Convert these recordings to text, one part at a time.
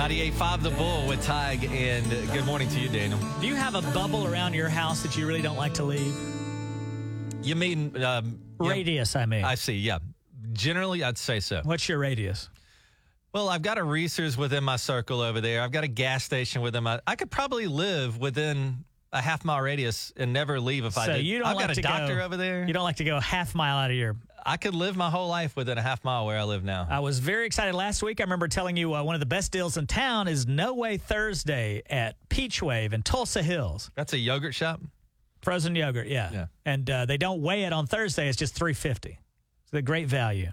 98.5 The Bull with Tige, and good morning to you, Daniel. Do you have a bubble around your house that you really don't like to leave? You mean um, Radius, I mean. I see. Yeah, generally, I'd say so. What's your radius? Well, I've got a Reese's within my circle over there. I've got a gas station within my. I could probably live within a half mile radius and never leave if I So did. you don't I've like got a to doctor go- over there. You don't like to go half mile out of your. I could live my whole life within a half mile where I live now. I was very excited last week. I remember telling you uh, one of the best deals in town is No Way Thursday at Peach Wave in Tulsa Hills. That's a yogurt shop. Frozen yogurt, yeah. Yeah. And uh, they don't weigh it on Thursday. It's just three fifty. It's a great value.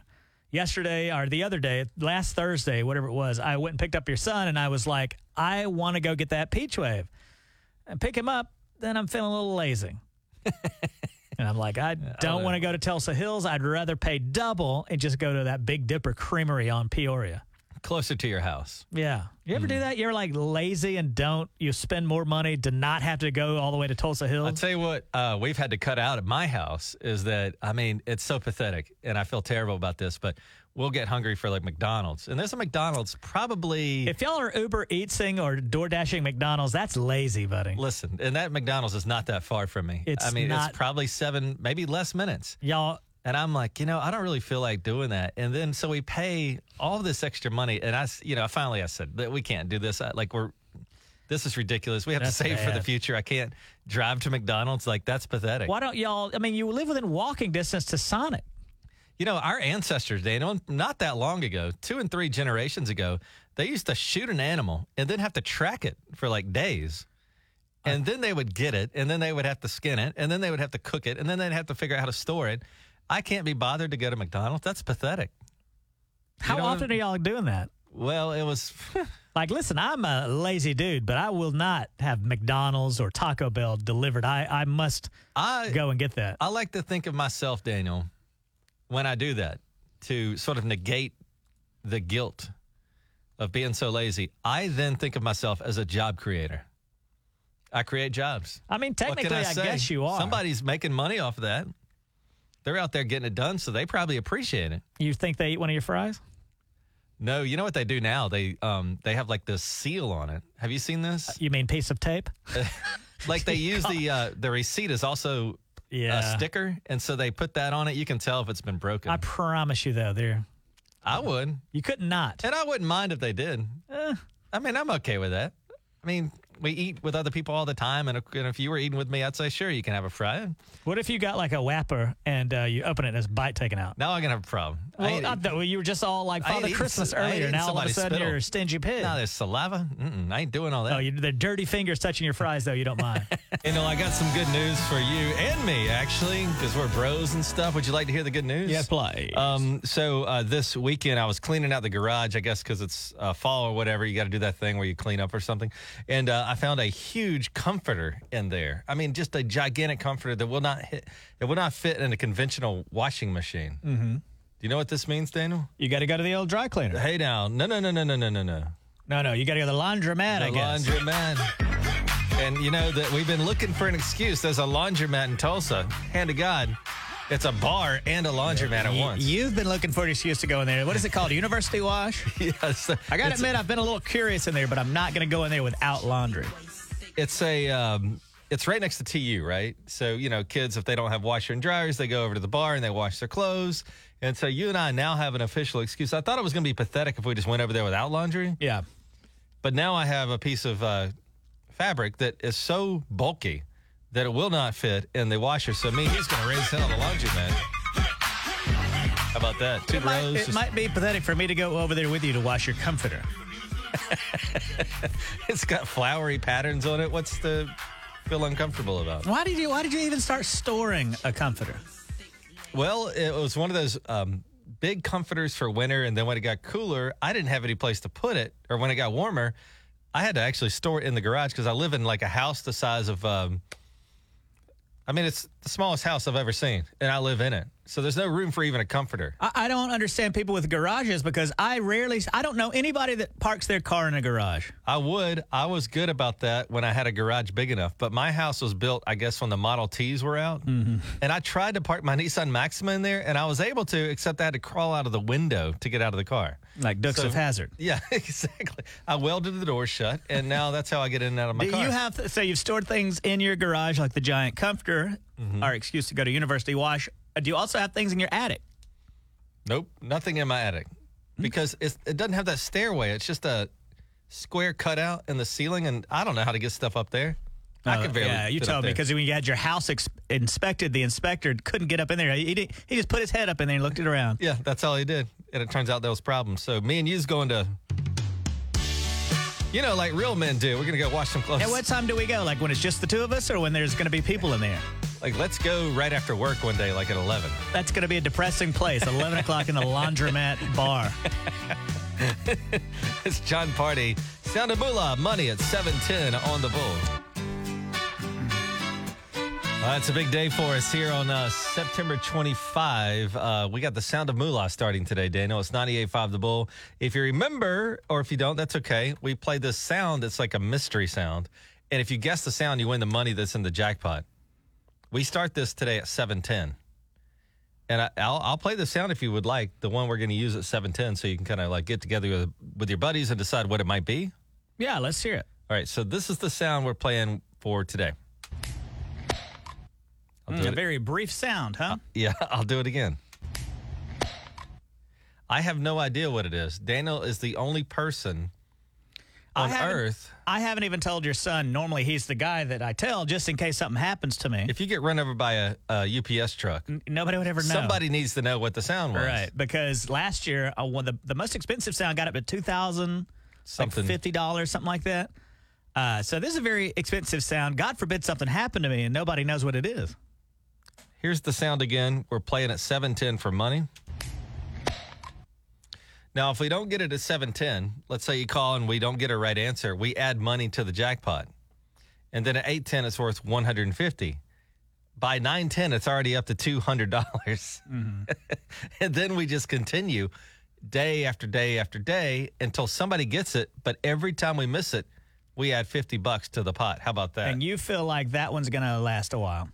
Yesterday or the other day, last Thursday, whatever it was, I went and picked up your son, and I was like, I want to go get that Peach Wave, and pick him up. Then I'm feeling a little lazy. And I'm like, I don't want to go to Tulsa Hills. I'd rather pay double and just go to that Big Dipper Creamery on Peoria. Closer to your house. Yeah. You ever do that? You're like lazy and don't, you spend more money to not have to go all the way to Tulsa Hills? I'll tell you what uh, we've had to cut out at my house is that I mean it's so pathetic, and I feel terrible about this, but we'll get hungry for like McDonald's, and there's a McDonald's probably. If y'all are Uber Eatsing or Door Dashing McDonald's, that's lazy, buddy. listen, and that McDonald's is not that far from me. It's I mean, not- it's probably seven, maybe less minutes. Y'all, And I'm like, you know, I don't really feel like doing that. And then so we pay all this extra money, and I, you know, finally I said that we can't do this. I, like we're, this is ridiculous. We have That's to save for the future. I can't drive to McDonald's. Like that's pathetic. why don't y'all, I mean, you live within walking distance to Sonic. You know, our ancestors, Daniel, not that long ago, two and three generations ago, they used to shoot an animal and then have to track it for like days. And then they would get it, and then they would have to skin it, and then they would have to cook it, and then they'd have to figure out how to store it. I can't be bothered to go to McDonald's. That's pathetic. How often are y'all doing that? Well, it was Like, listen, I'm a lazy dude, but I will not have McDonald's or Taco Bell delivered. I, I must I go and get that. I like to think of myself, Daniel, when I do that to sort of negate the guilt of being so lazy. I then think of myself as a job creator. I create jobs. I mean, technically, I, say? guess you are. Somebody's making money off of that. They're out there getting it done, so they probably appreciate it. You think they eat one of your fries? No, you know what they do now? They um they have like this seal on it. Have you seen this? You mean piece of tape? Like they use the uh the receipt is also Yeah. a sticker, and so they put that on it. You can tell if it's been broken. I promise you, though, there I would. you could not. And I wouldn't mind if they did. Eh. I mean, I'm okay with that. I mean, we eat with other people all the time, and if, and if you were eating with me, I'd say, sure, you can have a fry. What if you got like a Whopper and uh, you open it and there's a bite taken out? Now I'm going to have a problem. I Well, ain't I eating- thought you were just all like Father Christmas s- I ain't earlier. eating Now all of a sudden spittle. you're a stingy pig. no, there's saliva. Mm-mm, I ain't doing all that. oh, you, the dirty fingers touching your fries, though, you don't mind. you know, I got some good news for you and me, actually, because we're bros and stuff. Would you like to hear the good news? Yes, play. Um, so uh, this weekend I was cleaning out the garage, I guess because it's uh, fall or whatever. You got to do that thing where you clean up or something. And uh, I found a huge comforter in there. I mean, just a gigantic comforter that will not hit. It will not fit in a conventional washing machine. Mm-hmm. Do you know what this means, Daniel? you got to go to the old dry cleaner. Hey, now, no, no, no, no, no, no, no, no. No, no, you got to go to the laundromat, I The guess. laundromat. And you know that we've been looking for an excuse. There's a laundromat in Tulsa. Hand to God, it's a bar and a laundromat at once. You've been looking for an excuse to go in there. What is it called? University Wash? yes, I got to admit, I've been a little curious in there, but I'm not going to go in there without laundry. It's a um, it's right next to TU, right? So you know, kids if they don't have washer and dryers, they go over to the bar and they wash their clothes. And so you and I now have an official excuse. I thought it was going to be pathetic if we just went over there without laundry, Yeah. but now I have a piece of uh, fabric that is so bulky that it will not fit in the washer. So me, he's going to raise hell on the laundry man. How about that? Two It, might, rows. it just- might be pathetic for me to go over there with you to wash your comforter. it's got flowery patterns on it. What's the feel uncomfortable about? Why did you Why did you even start storing a comforter? Well, it was one of those um, big comforters for winter, and then when it got cooler, I didn't have any place to put it. Or when it got warmer, I had to actually store it in the garage because I live in like a house the size of. Um, I mean, it's the smallest house I've ever seen, and I live in it. So there's no room for even a comforter. I, I don't understand people with garages because I rarely, I don't know anybody that parks their car in a garage. I would. I was good about that when I had a garage big enough. But my house was built, I guess, when the Model Ts were out. Mm-hmm. And I tried to park my Nissan Maxima in there, and I was able to, except I had to crawl out of the window to get out of the car. Like Dukes So- of Hazard. Yeah, exactly. I welded the door shut, and now that's how I get in and out of my Do car. you have so you've stored things in your garage like the giant comforter, Mm-hmm. our excuse to go to University Wash. Uh, Do you also have things in your attic? Nope, nothing in my attic because it's, it doesn't have that stairway. It's just a square cutout in the ceiling, and I don't know how to get stuff up there. I Uh, can barely. Yeah, you told me because when you had your house ex- inspected, the inspector couldn't get up in there. He, did, he just put his head up in there and looked it around. Yeah, that's all he did. And it turns out there was problems. So me and you's going to, you know, like real men do. We're going to go wash some clothes. At what time do we go? Like when it's just the two of us, or when there's going to be people in there? Like, let's go right after work one day, like at 11. That's going to be a depressing place. Eleven o'clock in the laundromat bar. It's John Party. Sound of Moolah, money at 710 on the bull. Uh, it's a big day for us here on uh, September 25. Uh, we got the Sound of Moolah starting today, Daniel. It's 98.5 The Bull. If you remember, or if you don't, that's okay. We play this sound. It's like a mystery sound. And if you guess the sound, you win the money that's in the jackpot. We start this today at 710. And I, I'll, I'll play the sound if you would like, the one we're going to use at 710, so you can kind of like get together with, with your buddies and decide what it might be. Yeah, let's hear it. All right, so this is the sound we're playing for today. Mm, a it. very brief sound, huh? Yeah, I'll do it again. I have no idea what it is. Daniel is the only person on haven't- earth. I haven't even told your son. Normally, he's the guy that I tell just in case something happens to me. If you get run over by a, a UPS truck, N- Nobody would ever know. somebody needs to know what the sound was. Right, because last year, uh, one the, the most expensive sound got up to two thousand, like Something. fifty dollars, something like that. Uh, so this is a very expensive sound. God forbid something happened to me and nobody knows what it is. Here's the sound again. We're playing at 710 for money. Now, if we don't get it at 710, let's say you call and we don't get a right answer, we add money to the jackpot. And then at 810 it's worth 150. By 910 it's already up to $200. dollars mm-hmm. and then we just continue day after day after day until somebody gets it, but every time we miss it, we add 50 bucks to the pot. How about that? And you feel like that one's going to last a while.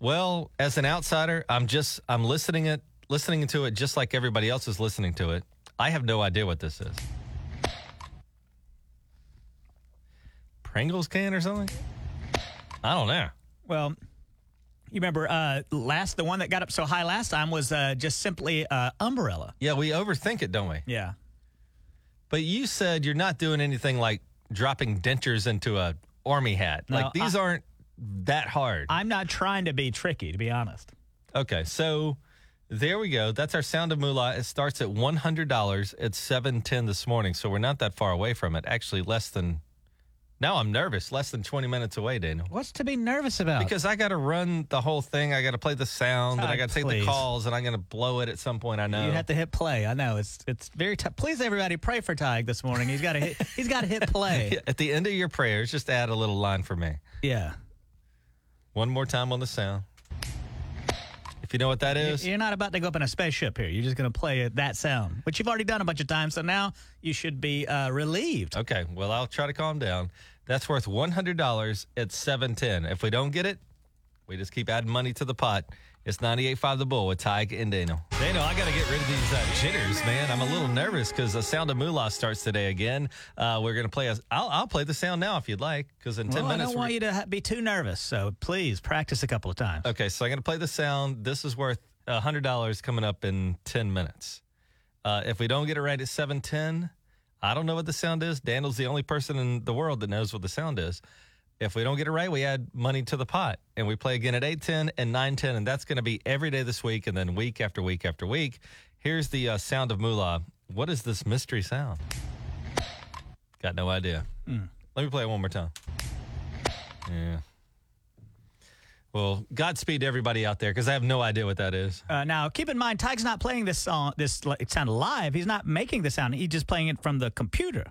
Well, as an outsider, I'm just I'm listening it listening to it just like everybody else is listening to it. I have no idea what this is. Pringles can or something? I don't know. Well, you remember uh, last the one that got up so high last time was uh, just simply uh, umbrella. Yeah, we overthink it, don't we? Yeah. But you said you're not doing anything like dropping dentures into a army hat. No, like these aren't that hard. I'm not trying to be tricky, to be honest. Okay, so there we go. That's our sound of moolah. It starts at one hundred dollars. It's seven ten this morning, so we're not that far away from it. Actually, less than. Now I'm nervous. Less than twenty minutes away, Daniel. What's to be nervous about? Because I got to run the whole thing. I got to play the sound, and I ah, got to take please. the calls, and I'm going to blow it at some point. I know. You have to hit play. I know it's it's very tough. Please, everybody, pray for Tige this morning. He's got to hit. He's got to hit play. At the end of your prayers, just add a little line for me. Yeah. One more time on the sound. If you know what that is, You're not about to go up in a spaceship here. You're just going to play that sound, which you've already done a bunch of times. So now you should be uh, relieved. Okay, well, I'll try to calm down. That's worth $100 at 710. If we don't get it, we just keep adding money to the pot. It's 98.5 The Bull with Tige and Daniel. Daniel, I got to get rid of these uh, jitters, man. I'm a little nervous because the Sound of Moolah starts today again. Uh, we're going to play a, I'll, I'll play the sound now if you'd like because in 10 Well, I don't want we're- you to ha- be too nervous. So please practice a couple of times. Okay, so I'm going to play the sound. This is worth $100 coming up in 10 minutes. Uh, if we don't get it right at 710, I don't know what the sound is. Daniel's the only person in the world that knows what the sound is. If we don't get it right, we add money to the pot and we play again at 810 and 910. And that's going to be every day this week and then week after week after week. Here's the uh, sound of moolah. What is this mystery sound? Got no idea. Let me play it one more time. Yeah. Well, Godspeed to everybody out there because I have no idea what that is. Uh, now, keep in mind, Tige's not playing this song, this sound live. He's not making the sound. He's just playing it from the computer.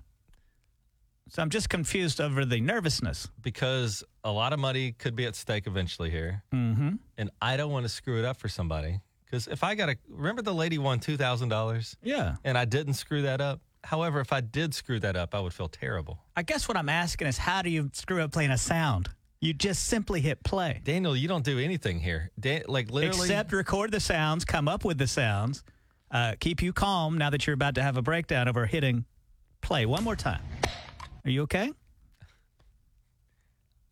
So I'm just confused over the nervousness. because a lot of money could be at stake eventually here. Mm-hmm. And I don't want to screw it up for somebody. Because if I got to remember the lady won $2,000 Yeah. and I didn't screw that up. However, if I did screw that up, I would feel terrible. I guess what I'm asking is how do you screw up playing a sound? You just simply hit play. Daniel, you don't do anything here. Dan, like literally. Except record the sounds, come up with the sounds, uh, keep you calm now that you're about to have a breakdown over hitting play. One more time. Are you okay?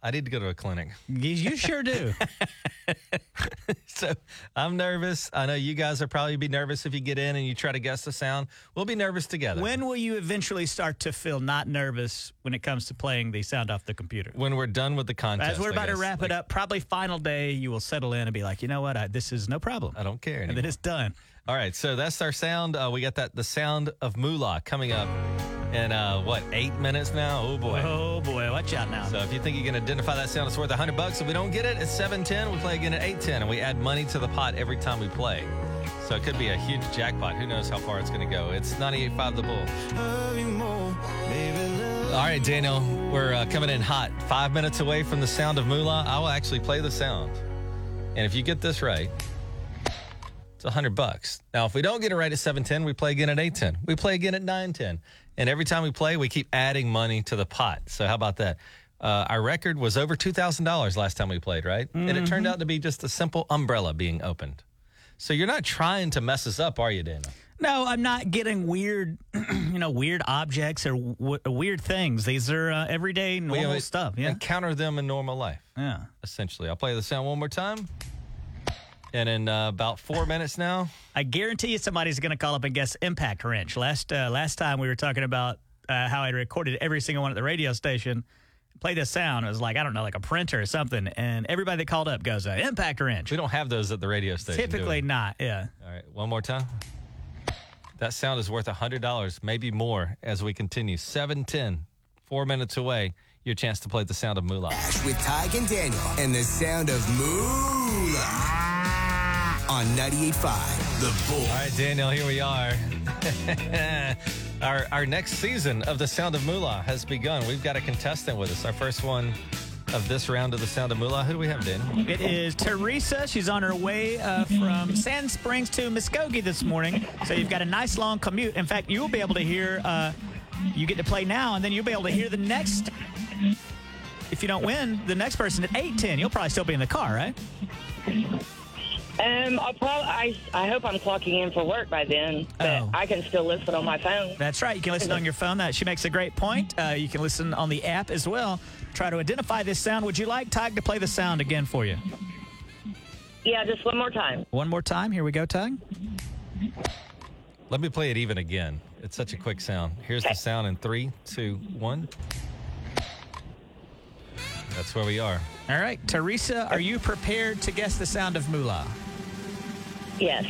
I need to go to a clinic. You, you sure do. So I'm nervous. I know you guys will probably be nervous if you get in and you try to guess the sound. We'll be nervous together. when will you eventually start to feel not nervous when it comes to playing the sound off the computer? when we're done with the contest. As we're about to wrap it up, probably final day, you will settle in and be like, you know what? I, this is no problem. I don't care And then it's done. All right, so that's our sound. Uh, we got that the sound of moolah coming up in uh, what eight minutes now? Oh boy. Oh boy, watch out now. So if you think you can identify that sound, it's worth a 100 bucks. If we don't get it, it's 710. We play again at 810, and we add money to the pot every time we play. So it could be a huge jackpot. Who knows how far it's going to go? It's 98.5 The Bull. All right, Daniel, we're uh, coming in hot. Five minutes away from the sound of moolah. I will actually play the sound. And if you get this right, it's 100 bucks. Now, if we don't get it right at 710, we play again at 810. We play again at 910. And every time we play, we keep adding money to the pot. So how about that? Uh, our record was over $2,000 last time we played, right? And it turned out to be just a simple umbrella being opened. So you're not trying to mess us up, are you, Daniel? No, I'm not getting weird, you know, weird objects or w- weird things. These are uh, everyday We, normal uh, stuff. Yeah. Encounter them in normal life, Yeah. essentially. I'll play the sound one more time. And in uh, about four minutes now, I guarantee you somebody's going to call up and guess impact wrench. Last uh, last time we were talking about uh, how I recorded every single one at the radio station. Play this sound. It was like I don't know, like a printer or something. And everybody that called up goes uh, impact wrench. we don't have those at the radio station. Typically not. Yeah. All right, one more time. That sound is worth $100, maybe more, as we continue. 710, four minutes away. Your chance to play the sound of moolah. Ash with Tige and Daniel and the sound of Moolah on 98.5 The Bull. All right, Daniel, here we are. our, our next season of the Sound of Moolah has begun. We've got a contestant with us. Our first one of this round of the Sound of Moolah. Who do we have, Daniel? It is Teresa. She's on her way uh, from Sand Springs to Muskogee this morning. So you've got a nice long commute. In fact, you'll be able to hear. Uh, you get to play now, and then you'll be able to hear the next. If you don't win, the next person at eight ten, you'll probably still be in the car, right? Um, I'll probably, I, I hope I'm clocking in for work by then, but Oh. I can still listen on my phone. That's right. You can listen on your phone. That she makes a great point. Uh, you can listen on the app as well. Try to identify this sound. Would you like Tige to play the sound again for you? Yeah, just one more time. One more time. Here we go, Tige. Let me play it even again. It's such a quick sound. Here's the sound in three, two, one. That's where we are. All right, Teresa, are you prepared to guess the sound of moolah? Yes.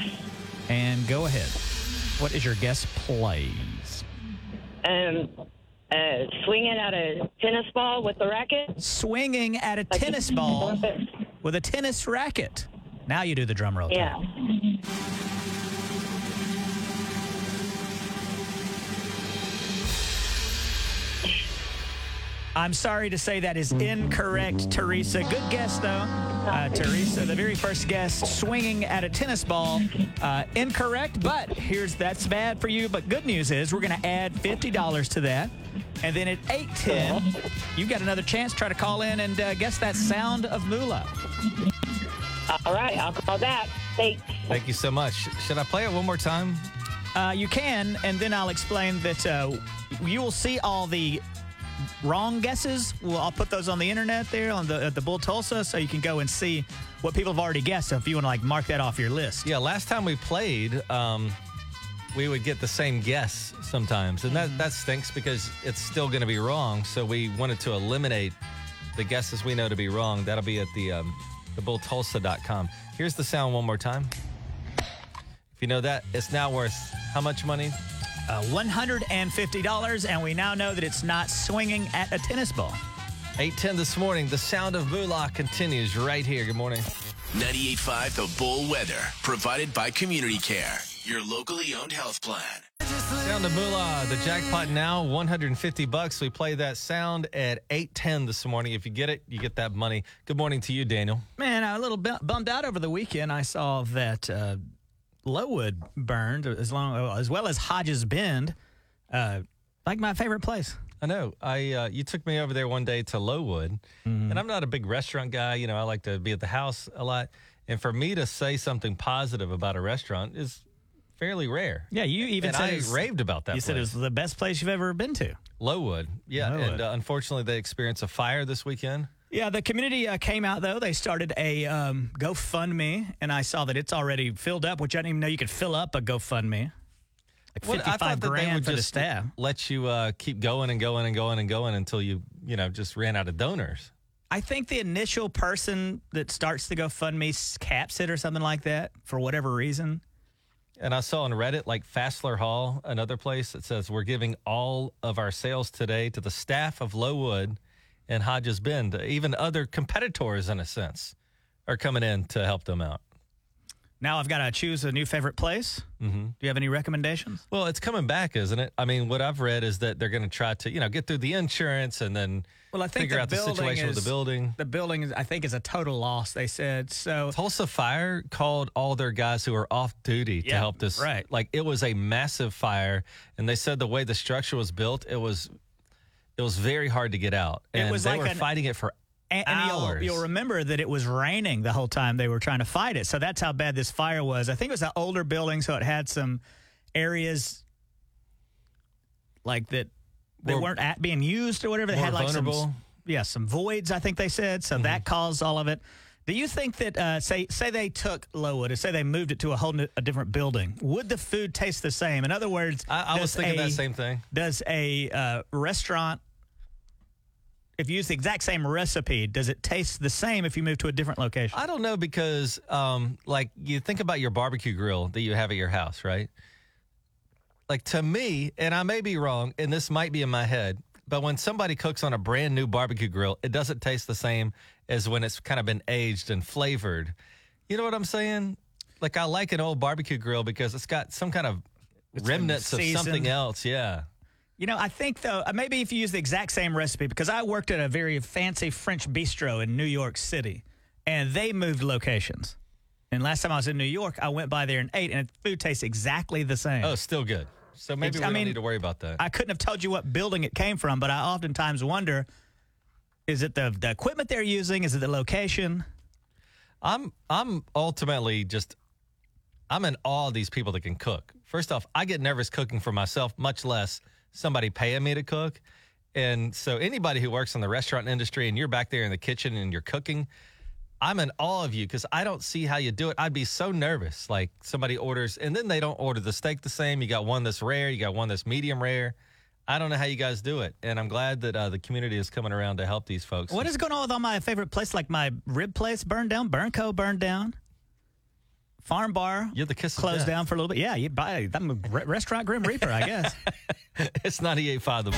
And go ahead. What is your guess, please? Um, uh, swinging at a tennis ball with the racket. Swinging at a Like- tennis ball with a tennis racket. Now you do the drum roll. Tige. Yeah. I'm sorry to say that is incorrect, Teresa. Good guess, though. Uh, Teresa, the very first guess, swinging at a tennis ball. Uh, incorrect, but here's that's bad for you. But good news is we're going to add $50 to that. And then at 810, you've got another chance. Try to call in and uh, guess that sound of moolah. All right, I'll call that. Thanks. Thank you so much. Should I play it one more time? Uh, you can, and then I'll explain that uh, you will see all the wrong guesses. Well, I'll put those on the internet there on the at the Bull Tulsa, so you can go and see what people have already guessed. So if you want to like mark that off your list, Yeah, last time we played, um, we would get the same guess sometimes, and that, that stinks because it's still going to be wrong. So we wanted to eliminate the guesses we know to be wrong. That'll be at the um, thebulltulsa.com. Here's the sound one more time. If you know that, it's now worth how much money? Uh, one hundred and fifty dollars, and we now know that it's not swinging at a tennis ball. 810 this morning. The sound of moolah continues right here. Good morning. 98.5 The Bull Weather, provided by Community Care, your locally owned health plan. Sound of Moolah, the jackpot now, 150 bucks. We play that sound at 810 this morning. If you get it, you get that money. Good morning to you, Daniel. Man, I'm a little bummed out over the weekend. I saw that uh, Lowood burned as long as well as Hodges Bend, uh, like my favorite place. I know. I uh, you took me over there one day to Lowood, and I'm not a big restaurant guy. You know, I like to be at the house a lot, and for me to say something positive about a restaurant is fairly rare. Yeah, you even and said I it's- raved about that. You said it was the best place you've ever been to. Lowood. Yeah, Lowood. and uh, unfortunately, they experienced a fire this weekend. Yeah, the community uh, came out though. They started a um, GoFundMe, and I saw that it's already filled up, which I didn't even know you could fill up a GoFundMe. Like Well, I fifty-five thought that they grand would for the just staff. let you uh, keep going and going and going and going until you, you know, just ran out of donors. I think the initial person that starts the GoFundMe caps it or something like that for whatever reason. And I saw on Reddit, like Fassler Hall, another place that says we're giving all of our sales today to the staff of Lowood and Hodges Bend. Even other competitors, in a sense, are coming in to help them out. Now I've got to choose a new favorite place. Mm-hmm. Do you have any recommendations? Well, it's coming back, isn't it? I mean, what I've read is that they're going to try to, you know, get through the insurance and then Well, I think figure the out the situation with the building. The building, is, I think, is a total loss. They said so. Tulsa Fire called all their guys who are off duty to help this. right. Like it was a massive fire, and they said the way the structure was built, it was it was very hard to get out. It And was they like were an- fighting it for And, and you'll, hours. you'll remember that it was raining the whole time they were trying to fight it. So that's how bad this fire was. I think it was an older building, so it had some areas like that they More- weren't at being used or whatever. They had like some vulnerable. yeah some voids. I think they said so that Mm-hmm. caused all of it. Do you think that uh, say say they took Lowood and say they moved it to a whole new, a different building? Would the food taste the same? In other words, I, I was thinking a- that same thing. does a uh, restaurant, if you use the exact same recipe, does it taste the same if you move to a different location? I don't know because, um, like, you think about your barbecue grill that you have at your house, right? Like to me, and I may be wrong, and this might be in my head, but when somebody cooks on a brand new barbecue grill, it doesn't taste the same as when it's kind of been aged and flavored. You know what I'm saying? Like I like an old barbecue grill because it's got some kind of been remnants of something else. Yeah. You know, I think though, uh, maybe if you use the exact same recipe, because I worked at a very fancy French bistro in New York City, and they moved locations. And last time I was in New York, I went by there and ate, and the food tastes exactly the same. Oh, still good. So maybe It's- we I don't mean, need to worry about that. I couldn't have told you what building it came from, but I oftentimes wonder: is it the the equipment they're using? Is it the location? I'm I'm ultimately just I'm in awe of these people that can cook. First off, I get nervous cooking for myself, much less somebody paying me to cook. And so anybody who works in the restaurant industry and you're back there in the kitchen and you're cooking, I'm in awe of you because I don't see how you do it. I'd be so nervous. Like somebody orders and then they don't order the steak the same. You got one that's rare, you got one that's medium rare. I don't know how you guys do it. And I'm glad that uh, the community is coming around to help these folks. What is going on with all my favorite places? Like my rib place burned down, Burnco burned down, Farm Bar You're the kiss closed down for a little bit. Yeah, you buy. I'm a re- restaurant Grim Reaper, I guess. It's 98.5 the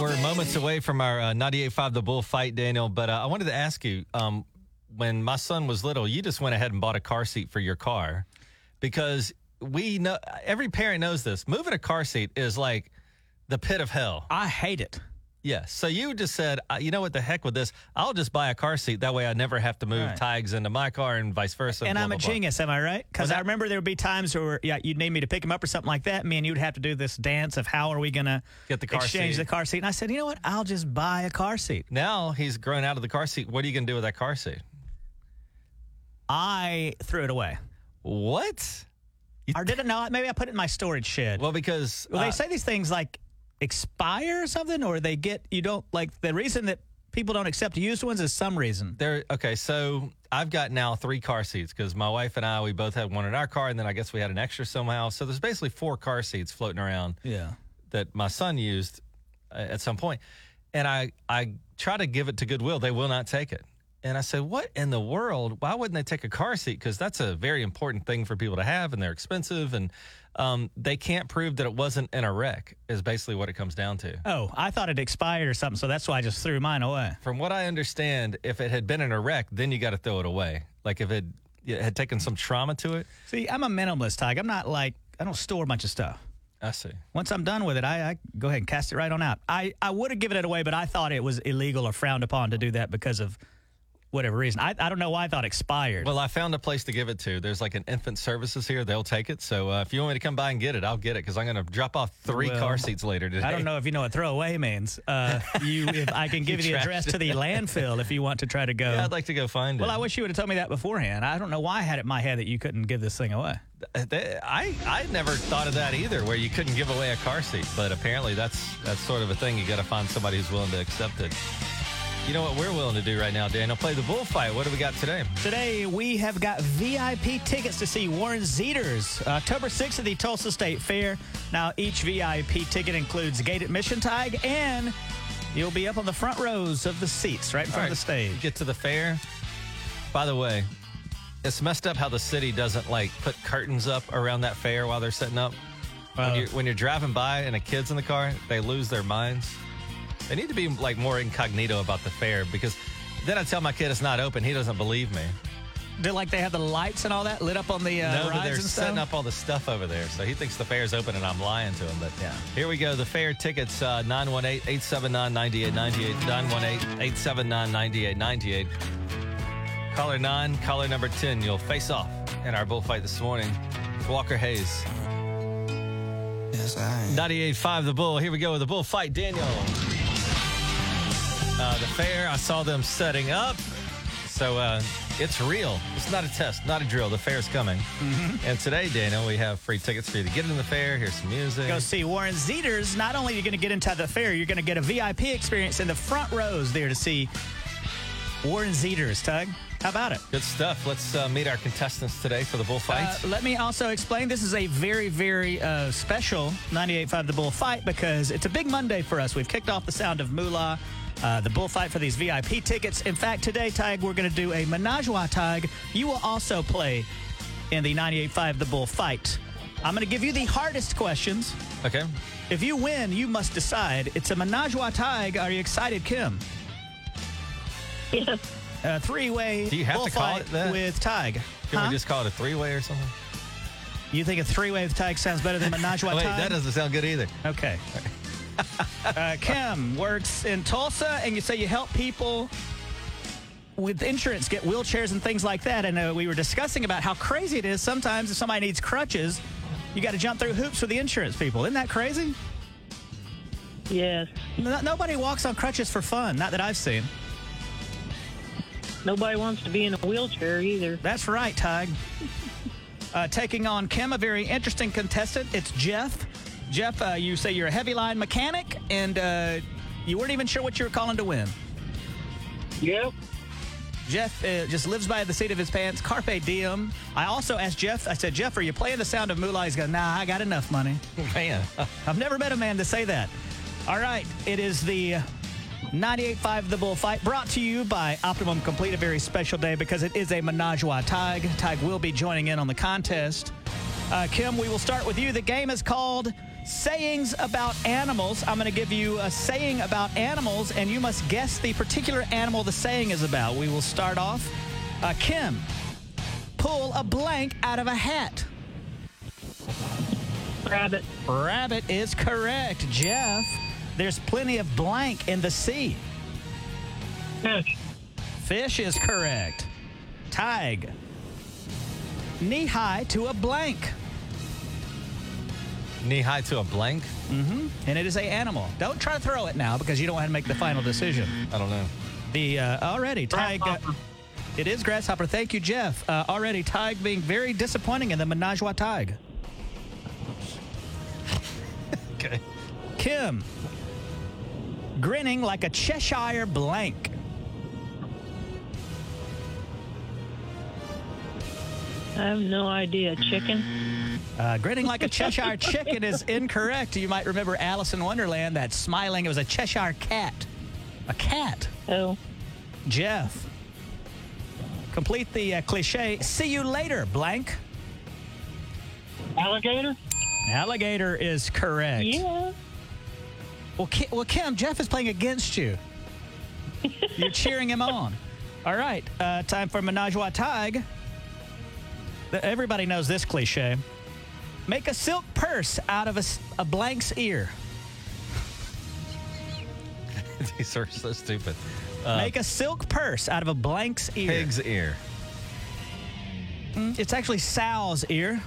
We're moments away from our uh, 98.5 The Bull fight, Daniel. But uh, I wanted to ask you um, when my son was little, you just went ahead and bought a car seat for your car because we know every parent knows this. Moving a car seat is like the pit of hell. I hate it. Yes. So you just said, uh, you know what, the heck with this. I'll just buy a car seat. That way I never have to move Right. tags into my car and vice versa. and blah, I'm a blah, blah. genius, am I right? Because Well, I remember there would be times where yeah, you'd need me to pick him up or something like that. Me and you'd have to do this dance of how are we going to Get the car exchange seat. the car seat. And I said, you know what? I'll just buy a car seat. Now he's grown out of the car seat. What are you going to do with that car seat? I threw it away. What? Or did it not? Maybe I put it in my storage shed. Well, because Well, uh, they say these things like expire or something, or they get you don't like the reason that people don't accept used ones is some reason. There. Okay, so I've got now three car seats because my wife and I we both had one in our car, and then I guess we had an extra somehow. So there's basically four car seats floating around Yeah. that my son used uh, at some point, and I I try to give it to Goodwill. They will not take it. And I said, What in the world? Why wouldn't they take a car seat? Because that's a very important thing for people to have and they're expensive. And um, they can't prove that it wasn't in a wreck, is basically what it comes down to. Oh, I thought it expired or something, so that's why I just threw mine away. From what I understand, if it had been in a wreck, then you got to throw it away. Like if it, it had taken some trauma to it. See, I'm a minimalist, Tige. I'm not like, I don't store a bunch of stuff. I see. Once I'm done with it, I, I go ahead and cast it right on out. I, I would have given it away, but I thought it was illegal or frowned upon to do that because of whatever reason. I, I don't know why I thought expired. Well, I found a place to give it to. There's like an infant services here. They'll take it. So uh, if you want me to come by and get it, I'll get it because I'm going to drop off three Well, car seats later today. I don't know if you know what throwaway means. Uh, you, if I can give you, You the address to the landfill if you want to try to go. Yeah, I'd like to go find it. well, I wish you would have told me that beforehand. I don't know why I had it in my head that you couldn't give this thing away. I I never thought of that either, where you couldn't give away a car seat. But apparently, that's that's sort of a thing. You got to find somebody who's willing to accept it. You know what we're willing to do right now, Daniel? Play the bullfight. What do we got today? Today, we have got VIP tickets to see Warren Zeiders, October 6th at the Tulsa State Fair. Now, each VIP ticket includes gate admission tag, and you'll be up on the front rows of the seats right in front All of the right, stage. Get to the fair. By the way, it's messed up how the city doesn't like put curtains up around that fair while they're setting up. When, uh. you're, when you're driving by and a kid's in the car, they lose their minds. They need to be like more incognito about the fair because then I tell my kid it's not open. He doesn't believe me. Do like they have the lights and all that lit up on the uh, no, but rides they're and setting up all the stuff over there. So he thinks the fair's open and I'm lying to him. But Yeah. here we go. The fair tickets uh, 918 879 9898. 918 879 9898. Caller 9, caller number 10. You'll face off in our bullfight this morning. with Walker Hayes. Yes, I am. 98.5 The Bull. Here we go with the bullfight. Daniel. Uh, the fair, I saw them setting up. So uh, it's real. It's not a test, not a drill. The fair's coming. And today, Daniel, we have free tickets for you to get in the fair, hear some music. Go see Warren Zeiders. Not only are you going to get into the fair, you're going to get a VIP experience in the front rows there to see Warren Zeiders, Tug. How about it? Good stuff. Let's uh, meet our contestants today for the bullfight. Uh, let me also explain this is a very, very uh, special 98.5 The Bullfight because it's a big Monday for us. We've kicked off the sound of Moolah, uh, the bullfight for these VIP tickets. In fact, today, Tige, we're going to do a menage a Tige. You will also play in the 98.5 The Bull fight. I'm going to give you the hardest questions. okay. If you win, you must decide. It's a menage a Tige. Are you excited, Kim? Yes. A three-way Do you have to call it that? with Tige. Can Huh? we just call it a three way or something? You think a three-way with Tige sounds better than menage a Wait, Tige? that doesn't sound good either. Okay. Uh, Kim works in Tulsa, and you say you help people with insurance get wheelchairs and things like that. And uh, we were discussing about how crazy it is sometimes if somebody needs crutches, you got to jump through hoops with the insurance people. Isn't that crazy? Yes. No, nobody walks on crutches for fun, not that I've seen. Nobody wants to be in a wheelchair either. That's right, Tige. Uh, taking on Kim, a very interesting contestant. It's Jeff. Jeff, uh, you say you're a heavy line mechanic, and uh, you weren't even sure what you were calling to win. Yep. Jeff uh, just lives by the seat of his pants. Carpe diem. I also asked Jeff, I said, Jeff, are you playing the sound of Moolah? He's going, nah, I got enough money. Man. I've never met a man to say that. All right, it is the 98.5 The Bullfight brought to you by Optimum Complete, a very special day because it is a menage a Tige. Tige will be joining in on the contest. Uh, Kim, we will start with you. The game is called Sayings About Animals. I'm going to give you a saying about animals, and you must guess the particular animal the saying is about. We will start off. Uh, Kim, pull a blank out of a hat. Rabbit. Rabbit is correct. Jeff, there's plenty of blank in the sea. Fish. Fish is correct. Tige. Knee high to a blank. Knee high to a blank? Mm-hmm. And it is a animal. Don't try to throw it now because you don't want to make the final decision. I don't know. The uh, already Tige. Uh, it is grasshopper. Thank you, Jeff. Uh, already Tige being very disappointing in the menage a Tige. Okay. Kim. Grinning like a Cheshire blank. I have no idea. Chicken. Uh, grinning like a Cheshire chicken is incorrect. You might remember Alice in Wonderland, that smiling, it was a Cheshire cat. A cat. Oh. Jeff. Complete the uh, cliche. See you later, blank. Alligator? Alligator is correct. Yeah. Well, Kim, well, Kim, Jeff is playing against you. You're cheering him on. All right, uh, time for Menage a Tige. The- Everybody knows this cliche. Make a silk purse out of a blank's ear. These are so stupid. Uh, Make a silk purse out of a blank's ear. pig's ear. It's actually Sal's ear.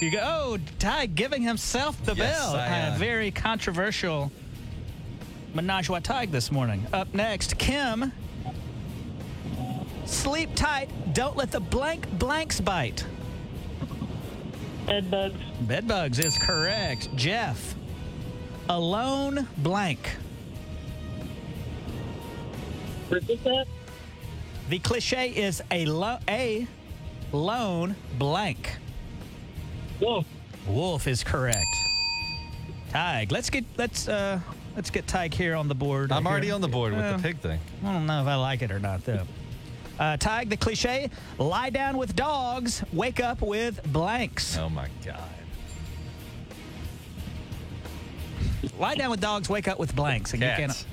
You go, oh, Tige giving himself the Yes, bell. I, Uh, uh, very controversial menage a tig this morning. Up next, Kim. Sleep tight. Don't let the blank blanks bite. Bed bugs. Bed bugs is correct. Jeff. Alone blank. Repeat that? The cliche is a, lo- a lone blank. Wolf. Wolf is correct. Tige, let's get let's uh let's get Tige here on the board. I'm already Here. on the board with Well, the pig thing. I don't know if I like it or not though. Uh, Tige, the cliche: lie down with dogs, wake up with blanks. Oh my god. Lie down with dogs, wake up with blanks. And you Cats. can't.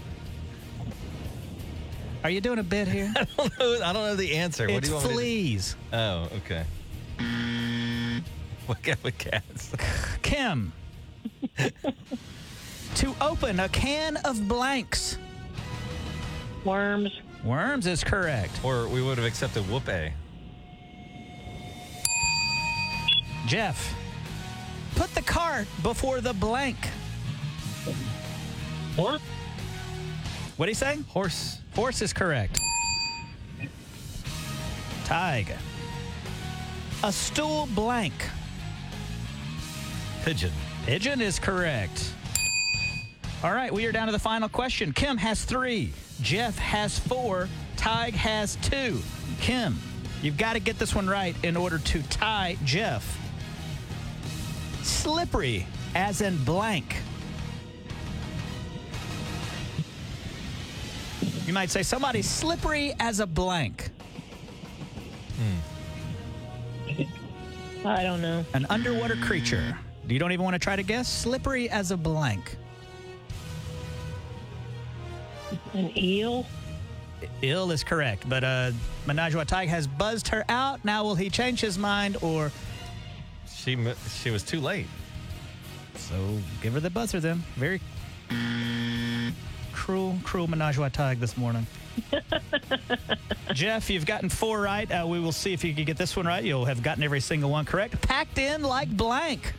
Are you doing a bit here? I don't know. I don't know the answer. what do you want me fleas. to do? Oh, okay. Wake up with cats. Kim. to open a can of blanks. Worms. Worms is correct. Or we would have accepted whoop a. Jeff, put the cart before the blank. Horse. What are you saying? Horse. Horse is correct. Tige. A stool blank. Pigeon. Pigeon is correct. All right, we are down to the final question. Kim has three. Jeff has four. Tige has two. Kim, you've got to get this one right in order to tie Jeff. Slippery, as in blank. You might say somebody slippery as a blank. Hmm. I don't know. An underwater creature. Do you don't even want to try to guess? Slippery as a blank. An eel. Ill is correct, but uh, Menage a Tige has buzzed her out. Now, will he change his mind or She m- she was too late. so? Give her the buzzer then. Very cruel, cruel Menage a Tige this morning. Jeff, you've gotten four right. Uh, we will see if you can get this one right. You'll have gotten every single one correct. Packed in like blank.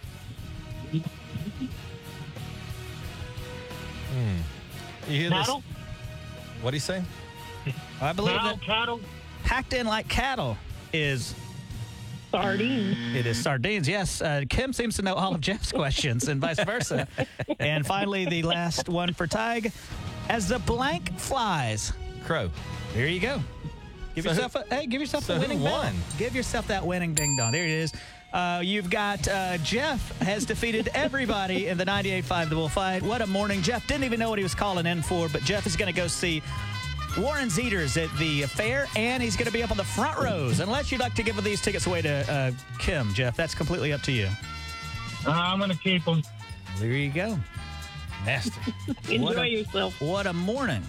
You hear this? Cattle. What do you say? I believe Cattle. that Cattle. packed in like cattle is sardines. It is sardines. Yes, uh, Kim seems to know all of Jeff's questions and vice versa. and finally, the last one for Tige. As the blank flies, Crow. there you go. Give So yourself a hey, give yourself so a who winning bell. won? Give yourself that winning ding dong. There it is. Uh, you've got uh, Jeff has defeated everybody in the 98.5 The Fight. What a morning. Jeff didn't even know what he was calling in for, but Jeff is going to go see Warren Zeiders at the fair, and he's going to be up on the front rows. Unless you'd like to give these tickets away to uh, Kim, Jeff, that's completely up to you. Uh, I'm going to keep them. There you go. Nasty. Enjoy What a- yourself. What a morning.